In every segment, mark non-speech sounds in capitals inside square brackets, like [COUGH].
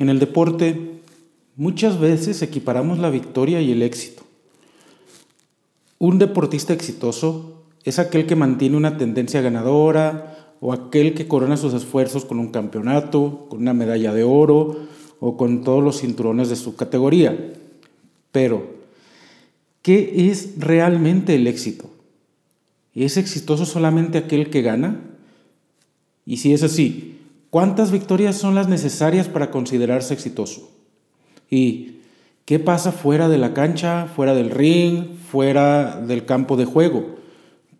En el deporte, muchas veces equiparamos la victoria y el éxito. Un deportista exitoso es aquel que mantiene una tendencia ganadora o aquel que corona sus esfuerzos con un campeonato, con una medalla de oro o con todos los cinturones de su categoría. Pero, ¿qué es realmente el éxito? ¿Es exitoso solamente aquel que gana? Y si es así, ¿cuántas victorias son las necesarias para considerarse exitoso? ¿Y qué pasa fuera de la cancha, fuera del ring, fuera del campo de juego?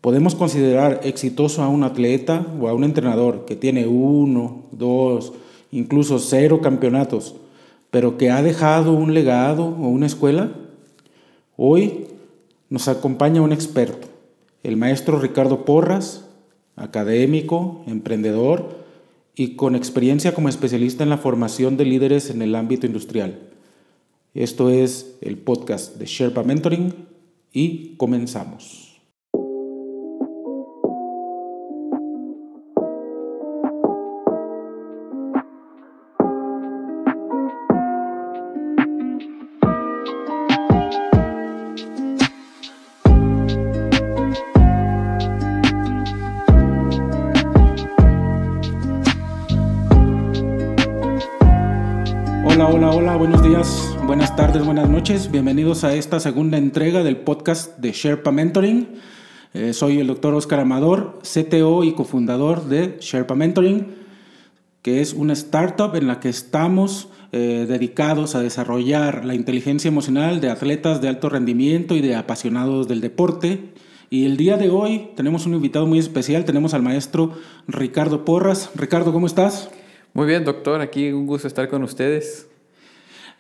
Podemos considerar exitoso a un atleta o a un entrenador que tiene uno, dos, incluso cero campeonatos, pero que ha dejado un legado o una escuela. Hoy nos acompaña un experto, el maestro Ricardo Porras, académico, emprendedor y con experiencia como especialista en la formación de líderes en el ámbito industrial. Esto es el podcast de Sherpa Mentoring y comenzamos. Noches. Bienvenidos a esta segunda entrega del podcast de Sherpa Mentoring. Eh, soy el doctor Oscar Amador, CTO y cofundador de Sherpa Mentoring, que es una startup en la que estamos eh, dedicados a desarrollar la inteligencia emocional de atletas de alto rendimiento y de apasionados del deporte. Y el día de hoy tenemos un invitado muy especial, tenemos al maestro Ricardo Porras. Ricardo, ¿cómo estás? Muy bien, doctor, aquí un gusto estar con ustedes.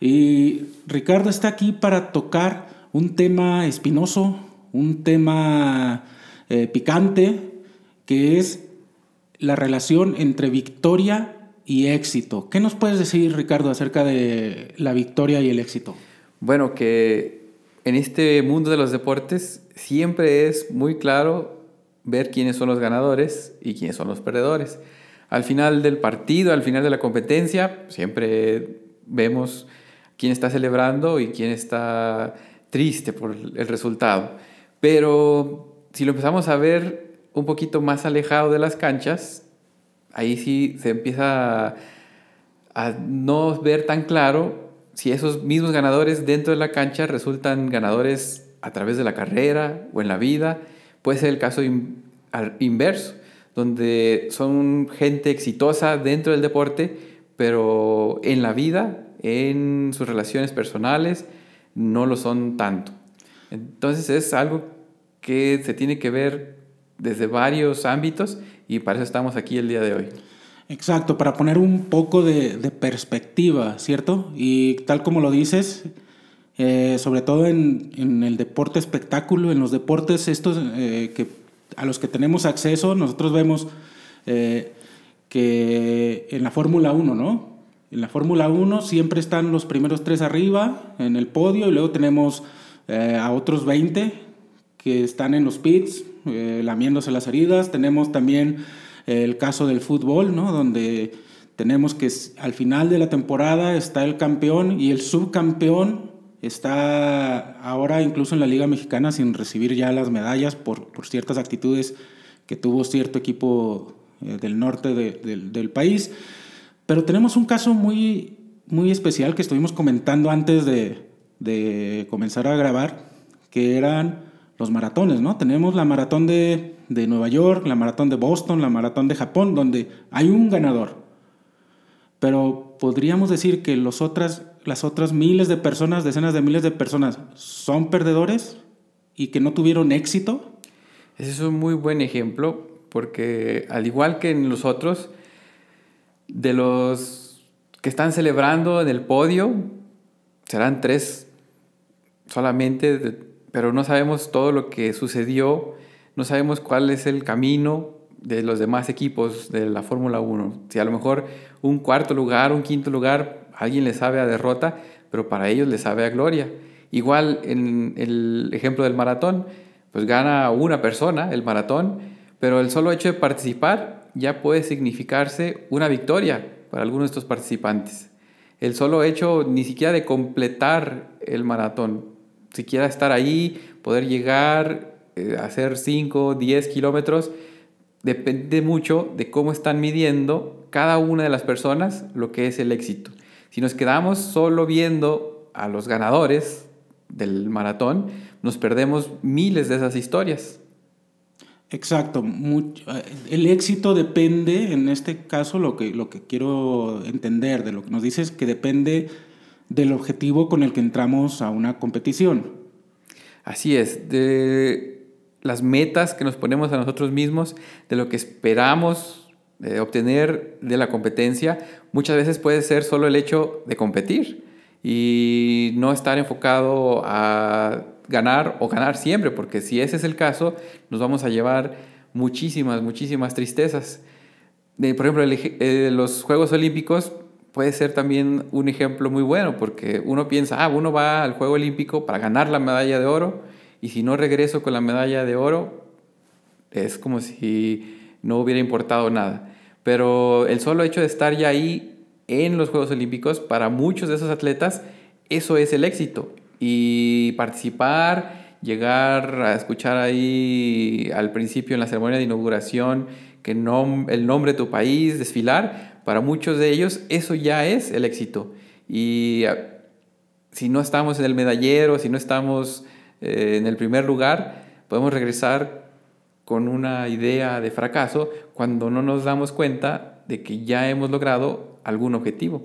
Y Ricardo está aquí para tocar un tema espinoso, un tema eh, picante, que es la relación entre victoria y éxito. ¿Qué nos puedes decir, Ricardo, acerca de la victoria y el éxito? Bueno, que en este mundo de los deportes siempre es muy claro ver quiénes son los ganadores y quiénes son los perdedores. Al final del partido, al final de la competencia, siempre vemos quién está celebrando y quién está triste por el resultado. Pero si lo empezamos a ver un poquito más alejado de las canchas, ahí sí se empieza a no ver tan claro si esos mismos ganadores dentro de la cancha resultan ganadores a través de la carrera o en la vida. Puede ser el caso inverso, donde son gente exitosa dentro del deporte, pero en la vida en sus relaciones personales no lo son tanto. Entonces es algo que se tiene que ver desde varios ámbitos y para eso estamos aquí el día de hoy. Exacto, para poner un poco de, perspectiva, ¿cierto? Y tal como lo dices, eh, sobre todo en, el deporte espectáculo, en los deportes estos eh, que, a los que tenemos acceso, nosotros vemos eh, que en la Fórmula 1, ¿no? En la Fórmula 1 siempre están los primeros tres arriba en el podio y luego tenemos eh, a otros 20 que están en los pits eh, lamiéndose las heridas. Tenemos también eh, el caso del fútbol, ¿no? donde tenemos que al final de la temporada está el campeón y el subcampeón está ahora incluso en la Liga Mexicana sin recibir ya las medallas por, por ciertas actitudes que tuvo cierto equipo del norte del país. Pero tenemos un caso muy, muy especial que estuvimos comentando antes de, comenzar a grabar, que eran los maratones, ¿no? Tenemos la maratón de, Nueva York, la maratón de Boston, la maratón de Japón, donde hay un ganador. Pero podríamos decir que los otras, las otras miles de personas, decenas de miles de personas, son perdedores y que no tuvieron éxito. Ese es un muy buen ejemplo, porque al igual que en los otros, de los que están celebrando en el podio, serán tres solamente, pero no sabemos todo lo que sucedió, no sabemos cuál es el camino de los demás equipos de la Fórmula 1. Si a lo mejor un cuarto lugar, un quinto lugar, alguien le sabe a derrota, pero para ellos le sabe a gloria. Igual en el ejemplo del maratón, pues gana una persona el maratón, pero el solo hecho de participar ya puede significarse una victoria para algunos de estos participantes. El solo hecho ni siquiera de completar el maratón, siquiera estar ahí, poder llegar, eh, hacer 5, 10 kilómetros, depende mucho de cómo están midiendo cada una de las personas lo que es el éxito. Si nos quedamos solo viendo a los ganadores del maratón, nos perdemos miles de esas historias. Exacto. Eh, el éxito depende, en este caso, lo que, lo que quiero entender de lo que nos dices, que depende del objetivo con el que entramos a una competición. Así es, de las metas que nos ponemos a nosotros mismos, de lo que esperamos eh, obtener de la competencia, muchas veces puede ser solo el hecho de competir y no estar enfocado a ganar o ganar siempre, porque si ese es el caso, nos vamos a llevar muchísimas, muchísimas tristezas. por ejemplo, eh, los Juegos Olímpicos puede ser también un ejemplo muy bueno, porque uno piensa, ah, uno va al Juego Olímpico para ganar la medalla de oro, y si no regreso con la medalla de oro, es como si no hubiera importado nada. Pero el solo hecho de estar ya ahí en los Juegos Olímpicos, para muchos de esos atletas, eso es el éxito. Y participar, llegar a escuchar ahí al principio en la ceremonia de inauguración que no, el nombre de tu país, desfilar, para muchos de ellos eso ya es el éxito. Y ah, si no estamos en el medallero, si no estamos eh, en el primer lugar, podemos regresar con una idea de fracaso cuando no nos damos cuenta de que ya hemos logrado algún objetivo.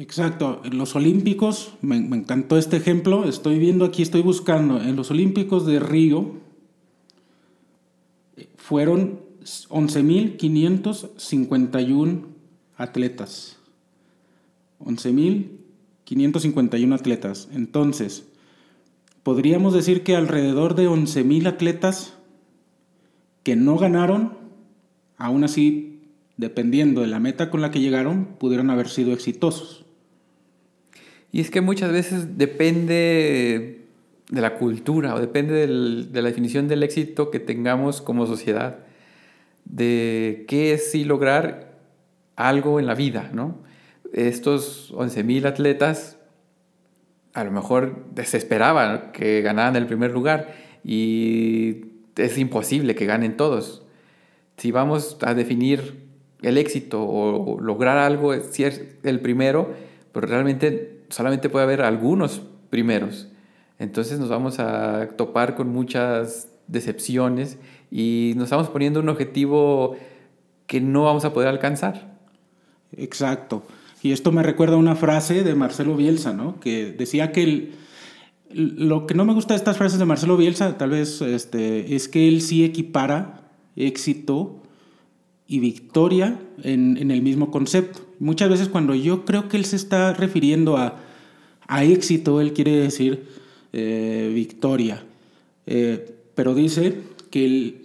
Exacto, en los Olímpicos, me, encantó este ejemplo, estoy viendo aquí, estoy buscando, en los Olímpicos de Río fueron 11.551 atletas. 11.551 atletas. Entonces, podríamos decir que alrededor de 11.000 atletas que no ganaron, aún así, dependiendo de la meta con la que llegaron, pudieron haber sido exitosos. Y es que muchas veces depende de la cultura o depende de la definición del éxito que tengamos como sociedad, de qué es sí lograr algo en la vida, ¿no? Estos 11.000 atletas a lo mejor desesperaban que ganaran el primer lugar y es imposible que ganen todos. Si vamos a definir el éxito o lograr algo, si es el primero, pero realmente solamente puede haber algunos primeros. Entonces nos vamos a topar con muchas decepciones y nos estamos poniendo un objetivo que no vamos a poder alcanzar. Exacto. Y esto me recuerda a una frase de Marcelo Bielsa, ¿no? Que decía que lo que no me gusta de estas frases de Marcelo Bielsa, tal vez, este, es que él sí equipara éxito y victoria en, el mismo concepto. Muchas veces cuando yo creo que él se está refiriendo a, éxito, él quiere decir eh, victoria. Eh, pero dice que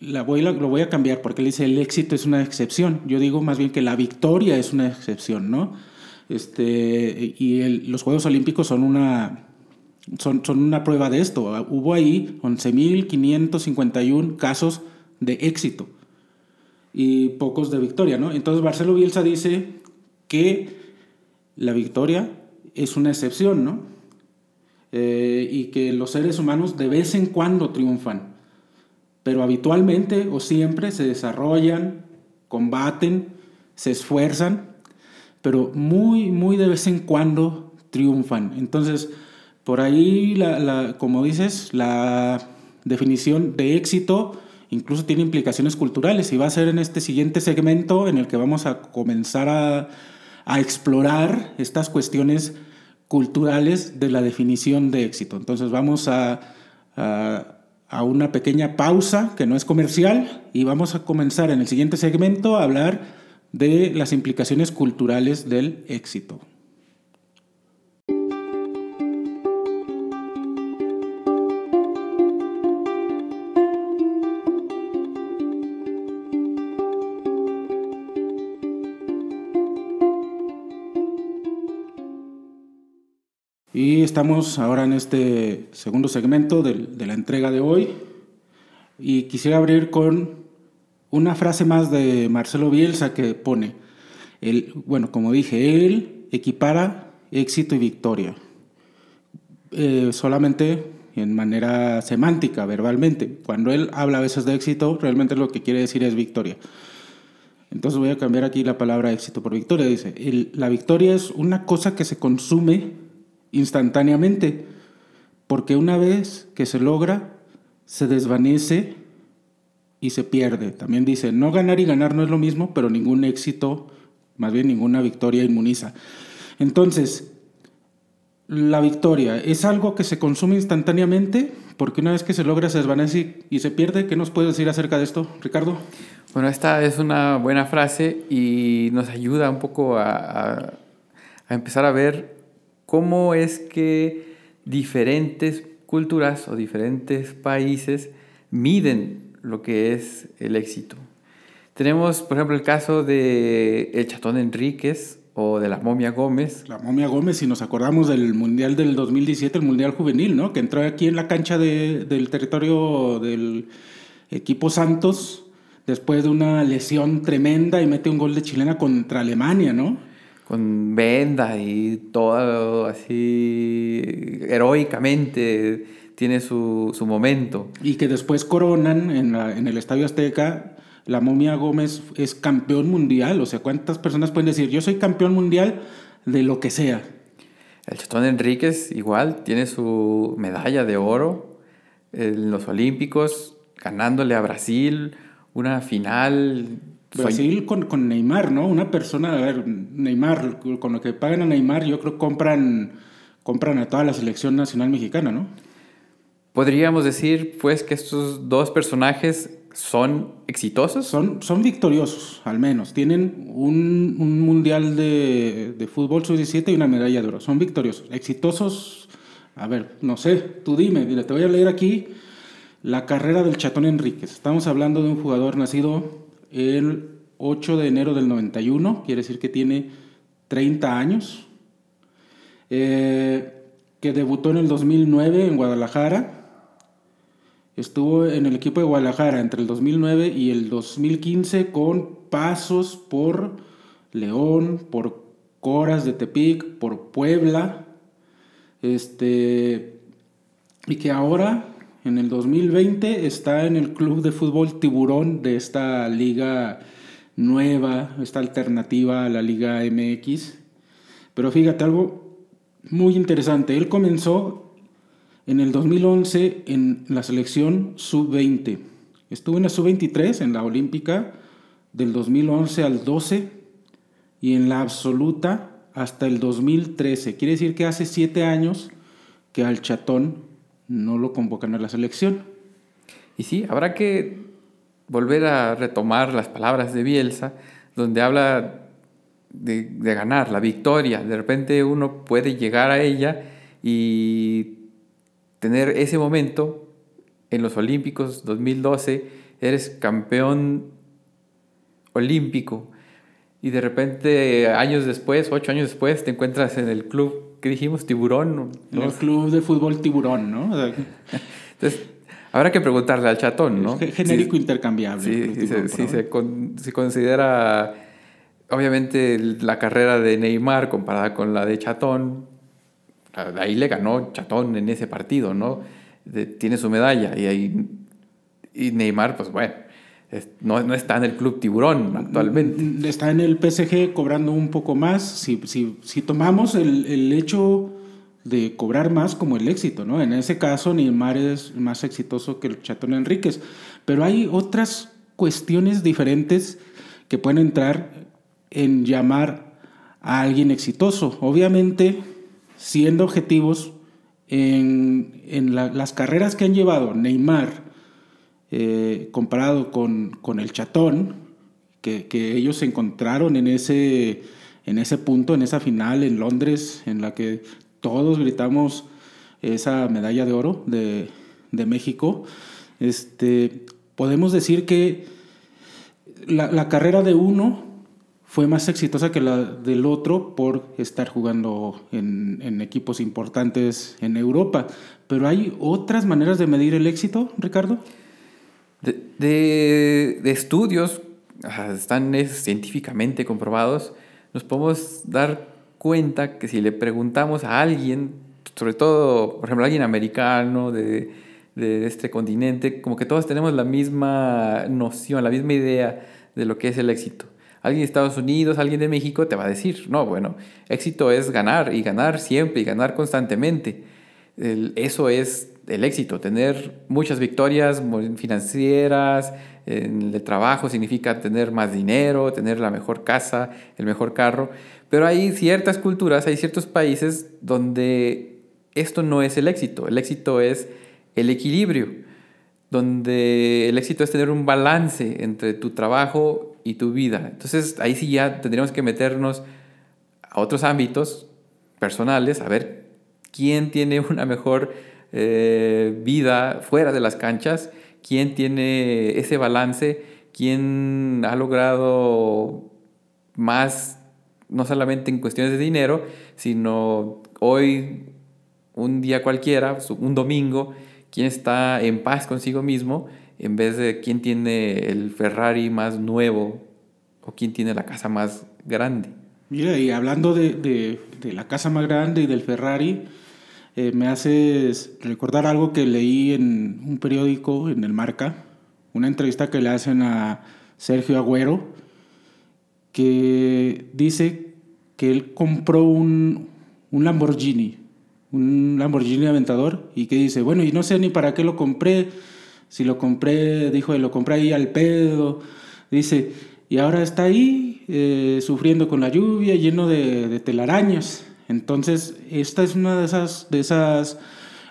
la voy, lo voy a cambiar porque él dice el éxito es una excepción. Yo digo más bien que la victoria es una excepción, ¿no? Este, y los Juegos Olímpicos son una, son, son una prueba de esto. Hubo ahí 11.551 casos de éxito y pocos de victoria, ¿no? Entonces Marcelo Bielsa dice que la victoria es una excepción, ¿no? Eh, y que los seres humanos de vez en cuando triunfan, pero habitualmente o siempre se desarrollan, combaten, se esfuerzan, pero muy, muy de vez en cuando triunfan. Entonces, por ahí, la, como dices, la definición de éxito incluso tiene implicaciones culturales y va a ser en este siguiente segmento en el que vamos a comenzar a, explorar estas cuestiones culturales de la definición de éxito. Entonces vamos a, a, una pequeña pausa que no es comercial y vamos a comenzar en el siguiente segmento a hablar de las implicaciones culturales del éxito. Y estamos ahora en este segundo segmento de, la entrega de hoy. Y quisiera abrir con una frase más de Marcelo Bielsa que pone, bueno, como dije, él equipara éxito y victoria. Eh, solamente en manera semántica, verbalmente. Cuando él habla a veces de éxito, realmente lo que quiere decir es victoria. Entonces voy a cambiar aquí la palabra éxito por victoria. Dice, la victoria es una cosa que se consume instantáneamente, porque una vez que se logra, se desvanece y se pierde. También dice, no ganar y ganar no es lo mismo, pero ningún éxito, más bien ninguna victoria inmuniza. Entonces, la victoria es algo que se consume instantáneamente porque una vez que se logra se desvanece y se pierde. ¿Qué nos puedes decir acerca de esto, Ricardo? Bueno, esta es una buena frase y nos ayuda un poco a, empezar a ver cómo es que diferentes culturas o diferentes países miden lo que es el éxito. Tenemos, por ejemplo, el caso de el Chatón Enríquez, o de la momia Gómez. La momia Gómez, si nos acordamos del Mundial del 2017, el Mundial Juvenil, ¿no? Que entró aquí en la cancha del territorio del equipo Santos después de una lesión tremenda y mete un gol de chilena contra Alemania, ¿no? Con venda y todo así heroicamente tiene su, su momento. Y que después coronan en, en el Estadio Azteca la momia Gómez es campeón mundial. O sea, ¿cuántas personas pueden decir, yo soy campeón mundial de lo que sea? El Chatón Enríquez igual tiene su medalla de oro en los Olímpicos, ganándole a Brasil una final. Brasil con, con Neymar, ¿no? Una persona, a ver, Neymar, con lo que pagan a Neymar, yo creo que compran, compran a toda la selección nacional mexicana, ¿no? Podríamos decir, pues, que estos dos personajes son exitosos. Son, son victoriosos, al menos. Tienen un, un mundial de, de fútbol sub-17 y una medalla de oro. Son victoriosos. Exitosos, a ver, no sé, tú dime, te voy a leer aquí la carrera del Chatón Enríquez. Estamos hablando de un jugador nacido el 8 de enero del 91, quiere decir que tiene 30 años, eh, que debutó en el 2009 en Guadalajara Estuvo en el equipo de Guadalajara entre el 2009 y el 2015 con pasos por León, por Coras de Tepic, por Puebla. Este, y que ahora, en el 2020, está en el club de fútbol Tiburón de esta liga nueva, esta alternativa a la Liga MX. Pero fíjate, algo muy interesante. Él comenzó en el 2011 en la selección sub-20. Estuvo en la sub-23 en la olímpica del 2011 al 12 y en la absoluta hasta el 2013. Quiere decir que hace siete años que al chatón no lo convocan a la selección. Y sí, habrá que volver a retomar las palabras de Bielsa, donde habla de, ganar, la victoria. De repente uno puede llegar a ella y tener ese momento en los Olímpicos 2012, eres campeón olímpico y de repente años después, ocho años después, te encuentras en el club, ¿qué dijimos? Tiburón. En el club de fútbol Tiburón, ¿no? [LAUGHS] Entonces, habrá que preguntarle al chatón, ¿no? Genérico intercambiable. Sí, sí, se, se considera, obviamente, la carrera de Neymar comparada con la de Chatón, ahí le ganó Chatón en ese partido, ¿no? tiene su medalla y ahí y Neymar, pues bueno, no, está en el club tiburón actualmente. Mm, está en el PSG cobrando un poco más. Si, si, si tomamos el, el, hecho de cobrar más como el éxito, ¿no? En ese caso Neymar es más exitoso que el Chatón Enríquez. Pero hay otras cuestiones diferentes que pueden entrar en llamar a alguien exitoso. Obviamente siendo objetivos en, en las carreras que han llevado Neymar eh, comparado con, con, el chatón, que, que, ellos se encontraron en ese, en ese punto, en esa final en Londres, en la que todos gritamos esa medalla de oro de, de México, este, podemos decir que la, la carrera de uno fue más exitosa que la del otro por estar jugando en, equipos importantes en Europa. Pero hay otras maneras de medir el éxito, Ricardo. De, estudios, están científicamente comprobados, nos podemos dar cuenta que si le preguntamos a alguien, sobre todo, por ejemplo, alguien americano de, de este continente, como que todos tenemos la misma noción, la misma idea de lo que es el éxito. Alguien de Estados Unidos, alguien de México te va a decir, no, bueno, éxito es ganar y ganar siempre y ganar constantemente. eso es el éxito, tener muchas victorias financieras, en el trabajo significa tener más dinero, tener la mejor casa, el mejor carro, pero hay ciertas culturas, hay ciertos países donde esto no es el éxito, el éxito es el equilibrio, donde el éxito es tener un balance entre tu trabajo y tu vida. Entonces ahí sí ya tendríamos que meternos a otros ámbitos personales, a ver quién tiene una mejor eh, vida fuera de las canchas, quién tiene ese balance, quién ha logrado más, no solamente en cuestiones de dinero, sino hoy, un día cualquiera, un domingo, quién está en paz consigo mismo en vez de quién tiene el Ferrari más nuevo o quién tiene la casa más grande. Mira, y hablando de, de, la casa más grande y del Ferrari, eh, me haces recordar algo que leí en un periódico, en el Marca, una entrevista que le hacen a Sergio Agüero, que dice que él compró un, un Lamborghini, un Lamborghini Aventador, y que dice, bueno, y no sé ni para qué lo compré, si lo compré, dijo, lo compré ahí al pedo. Dice, y ahora está ahí eh, sufriendo con la lluvia, lleno de, telarañas. Entonces, esta es una de esas, de esas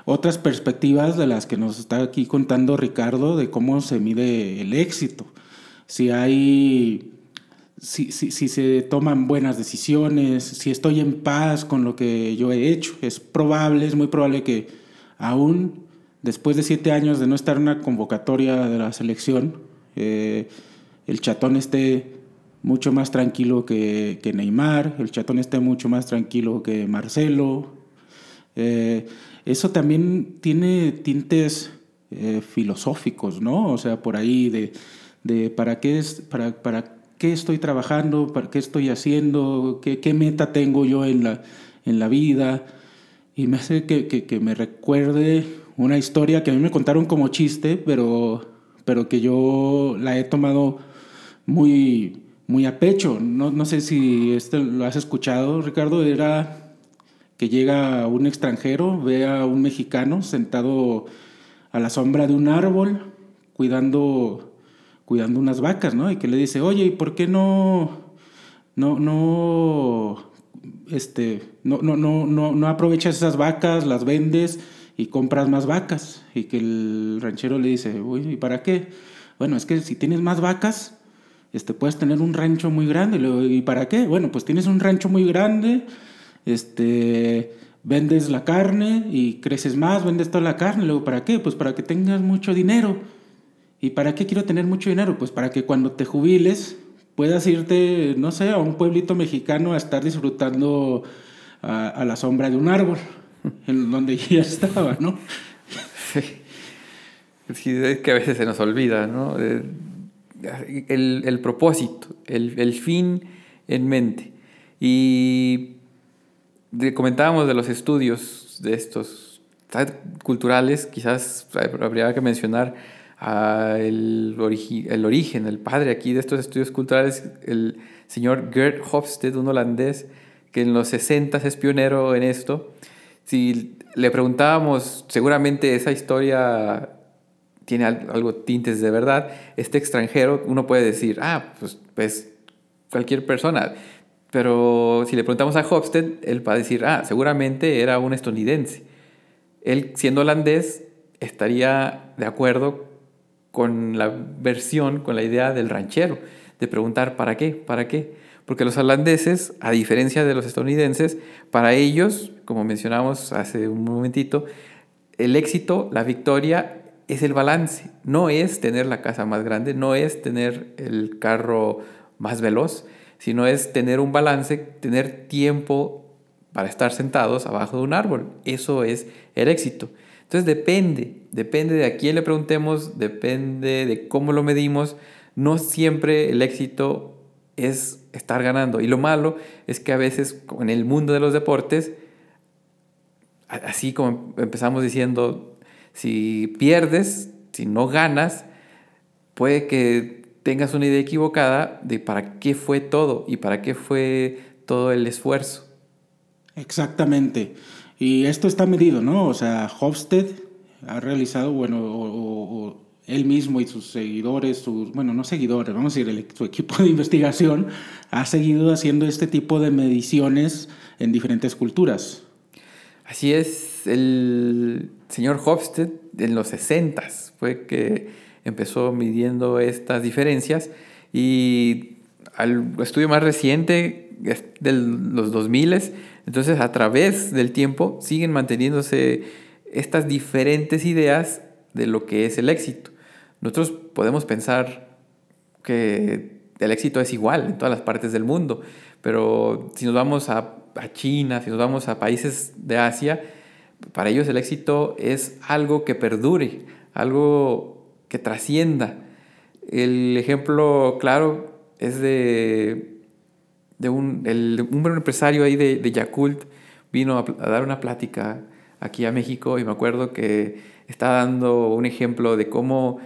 otras perspectivas de las que nos está aquí contando Ricardo de cómo se mide el éxito. Si hay, si, si, se toman buenas decisiones, si estoy en paz con lo que yo he hecho. Es probable, es muy probable que aún después de siete años de no estar en una convocatoria de la selección, eh, el chatón esté mucho más tranquilo que, Neymar, el chatón esté mucho más tranquilo que Marcelo. Eh, eso también tiene tintes eh, filosóficos, ¿no? O sea, por ahí de, para, qué es, para, para qué estoy trabajando, para qué estoy haciendo, qué, qué meta tengo yo en la, en la vida. Y me hace que, que me recuerde una historia que a mí me contaron como chiste, pero, pero que yo la he tomado muy, muy a pecho. No, no sé si este lo has escuchado, Ricardo. Era que llega un extranjero, ve a un mexicano sentado a la sombra de un árbol, cuidando, cuidando unas vacas, ¿no? Y que le dice, oye, ¿y por qué no, no, no, este, no, no, no, no, no aprovechas esas vacas, las vendes? y compras más vacas. Y que el ranchero le dice, uy, ¿y para qué? Bueno, es que si tienes más vacas, este, puedes tener un rancho muy grande. ¿Y para qué? Bueno, pues tienes un rancho muy grande, este, vendes la carne y creces más, vendes toda la carne. Luego, ¿para qué? Pues para que tengas mucho dinero. ¿Y para qué quiero tener mucho dinero? Pues para que cuando te jubiles puedas irte, no sé, a un pueblito mexicano a estar disfrutando a la sombra de un árbol [LAUGHS] en donde [LAUGHS] ya estaba, ¿no? Sí. es que a veces se nos olvida, ¿no? El, el propósito, el, el, fin en mente. Y comentábamos de los estudios de estos culturales, quizás habría que mencionar el, el origen, el padre aquí de estos estudios culturales, el señor Gert Hofstede, un holandés que en los 60 es pionero en esto si le preguntábamos, seguramente esa historia tiene algo tintes de verdad, este extranjero, uno puede decir, ah, pues, pues cualquier persona. Pero si le preguntamos a Hofstede, él va a decir, ah, seguramente era un estadounidense. Él, siendo holandés, estaría de acuerdo con la versión, con la idea del ranchero, de preguntar, ¿para qué? ¿Para qué? Porque los holandeses, a diferencia de los estadounidenses, para ellos, como mencionamos hace un momentito, el éxito, la victoria es el balance, no es tener la casa más grande, no es tener el carro más veloz, sino es tener un balance, tener tiempo para estar sentados abajo de un árbol. Eso es el éxito. Entonces depende, depende de a quién le preguntemos, depende de cómo lo medimos. No siempre el éxito es estar ganando. Y lo malo es que a veces en el mundo de los deportes, así como empezamos diciendo, si pierdes, si no ganas, puede que tengas una idea equivocada de para qué fue todo y para qué fue todo el esfuerzo. Exactamente. Y esto está medido, ¿no? O sea, Hofstede ha realizado, bueno, o, él mismo y sus seguidores, sus, bueno, no seguidores, vamos a decir, su equipo de investigación ha seguido haciendo este tipo de mediciones en diferentes culturas. Así es, el señor Hofstede en los 60 fue que empezó midiendo estas diferencias y al estudio más reciente de los 2000 entonces a través del tiempo siguen manteniéndose estas diferentes ideas de lo que es el éxito. Nosotros podemos pensar que el éxito es igual en todas las partes del mundo, pero si nos vamos a, China, si nos vamos a países de Asia, para ellos el éxito es algo que perdure, algo que trascienda. El ejemplo claro es de, de un, el, un empresario ahí de, de Yakult, vino a, dar una plática aquí a México y me acuerdo que estaba dando un ejemplo de cómo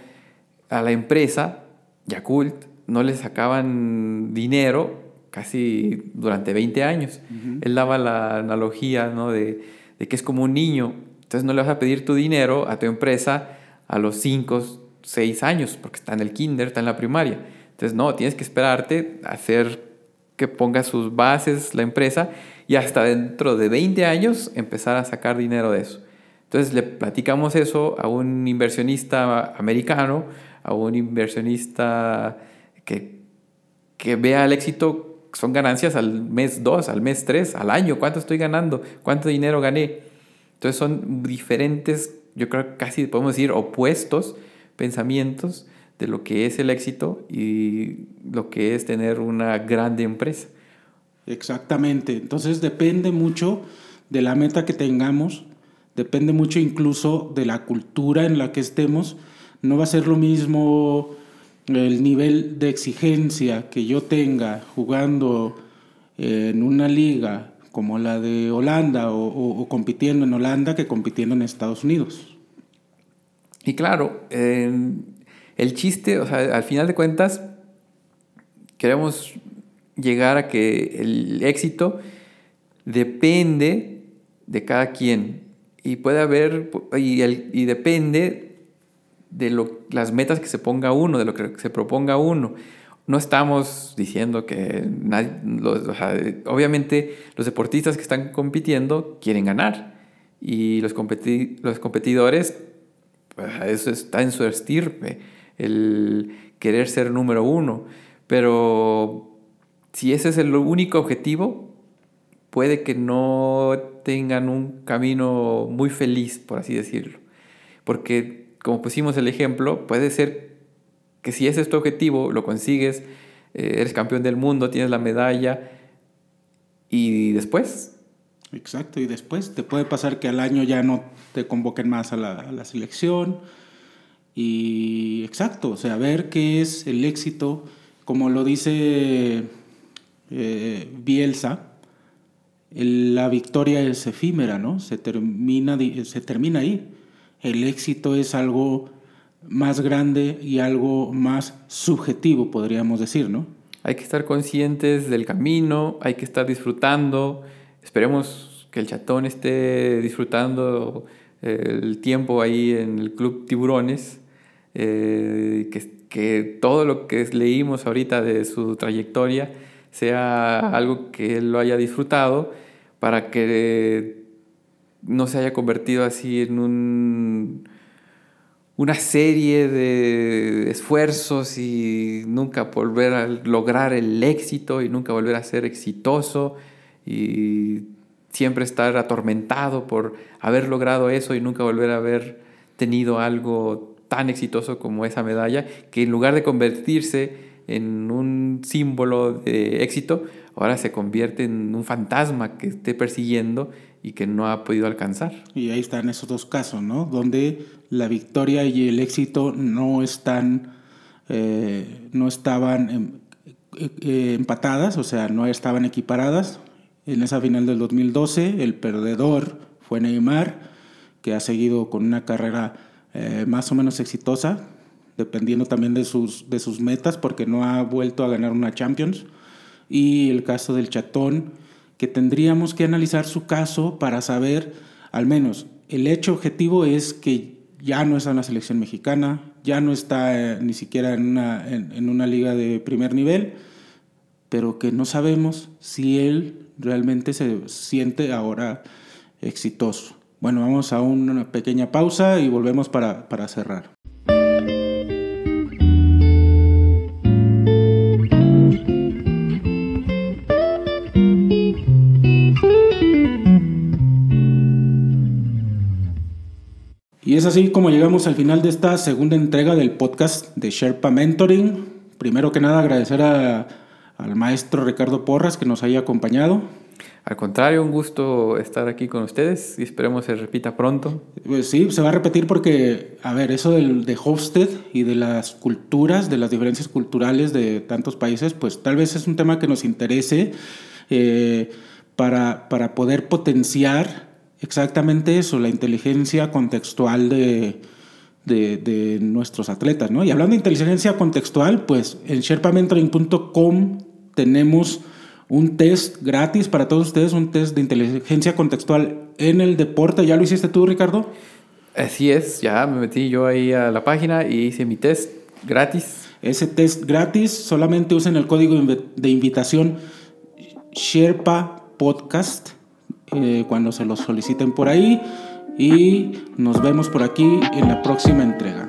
a la empresa, Yakult, no le sacaban dinero casi durante 20 años. Él daba la analogía ¿no? de, de, que es como un niño. Entonces no le vas a pedir tu dinero a tu empresa a los 5, 6 años, porque está en el kinder, está en la primaria. Entonces no, tienes que esperarte a hacer que ponga sus bases la empresa y hasta dentro de 20 años empezar a sacar dinero de eso. Entonces le platicamos eso a un inversionista americano, a un inversionista que, que vea el éxito, son ganancias al mes 2, al mes 3, al año, cuánto estoy ganando, cuánto dinero gané. Entonces son diferentes, yo creo casi podemos decir opuestos pensamientos de lo que es el éxito y lo que es tener una grande empresa. Exactamente, entonces depende mucho de la meta que tengamos, depende mucho incluso de la cultura en la que estemos no va a ser lo mismo el nivel de exigencia que yo tenga jugando en una liga como la de Holanda o, compitiendo en Holanda que compitiendo en Estados Unidos. Y claro, el chiste, o sea, al final de cuentas, queremos llegar a que el éxito depende de cada quien y puede haber, y, el, y depende de lo, las metas que se ponga uno, de lo que se proponga uno. No estamos diciendo que nadie, obviamente los deportistas que están compitiendo quieren ganar y los, los competidores, pues, eso está en su estirpe, el querer ser número uno. Pero si ese es el único objetivo, puede que no tengan un camino muy feliz, por así decirlo. Porque como pusimos el ejemplo, puede ser que si ese es tu objetivo, lo consigues, eh, eres campeón del mundo, tienes la medalla y después. Exacto, y después te puede pasar que al año ya no te convoquen más a la, selección. Y exacto, o sea, ver qué es el éxito, como lo dice eh, Bielsa, la victoria es efímera, ¿no? Se termina, se termina ahí el éxito es algo más grande y algo más subjetivo, podríamos decir, ¿no? Hay que estar conscientes del camino, hay que estar disfrutando. Esperemos que el chatón esté disfrutando eh, el tiempo ahí en el Club Tiburones, eh, que, que todo lo que leímos ahorita de su trayectoria sea algo que él lo haya disfrutado para que no se haya convertido así en un, una serie de esfuerzos y nunca volver a lograr el éxito y nunca volver a ser exitoso y siempre estar atormentado por haber logrado eso y nunca volver a haber tenido algo tan exitoso como esa medalla, que en lugar de convertirse en un símbolo de éxito, ahora se convierte en un fantasma que esté persiguiendo y que no ha podido alcanzar. Y ahí están esos dos casos, ¿no? Donde la victoria y el éxito no están, eh, no estaban eh, empatadas, o sea, no estaban equiparadas. En esa final del 2012, el perdedor fue Neymar, que ha seguido con una carrera eh, más o menos exitosa, dependiendo también de sus, de sus metas, porque no ha vuelto a ganar una Champions. Y el caso del Chatón, que tendríamos que analizar su caso para saber, al menos, el hecho objetivo es que ya no está en la selección mexicana, ya no está eh, ni siquiera en una, en, una liga de primer nivel, pero que no sabemos si él realmente se siente ahora exitoso. Bueno, vamos a una pequeña pausa y volvemos para, para cerrar. Es así como llegamos al final de esta segunda entrega del podcast de Sherpa Mentoring. Primero que nada agradecer al maestro Ricardo Porras que nos haya acompañado. Al contrario, un gusto estar aquí con ustedes y esperemos se repita pronto. Pues sí, se va a repetir porque, a ver, eso del, de Hofstede y de las culturas, de las diferencias culturales de tantos países, pues tal vez es un tema que nos interese eh, para, para poder potenciar exactamente eso, la inteligencia contextual de, de, nuestros atletas, ¿no? Y hablando de inteligencia contextual, pues en sherpamentoring.com tenemos un test gratis para todos ustedes, un test de inteligencia contextual en el deporte. ¿Ya lo hiciste tú, Ricardo? Así es, ya me metí yo ahí a la página y hice mi test gratis. Ese test gratis, solamente usen el código de invitación Sherpa Podcast eh, cuando se los soliciten por ahí y nos vemos por aquí en la próxima entrega.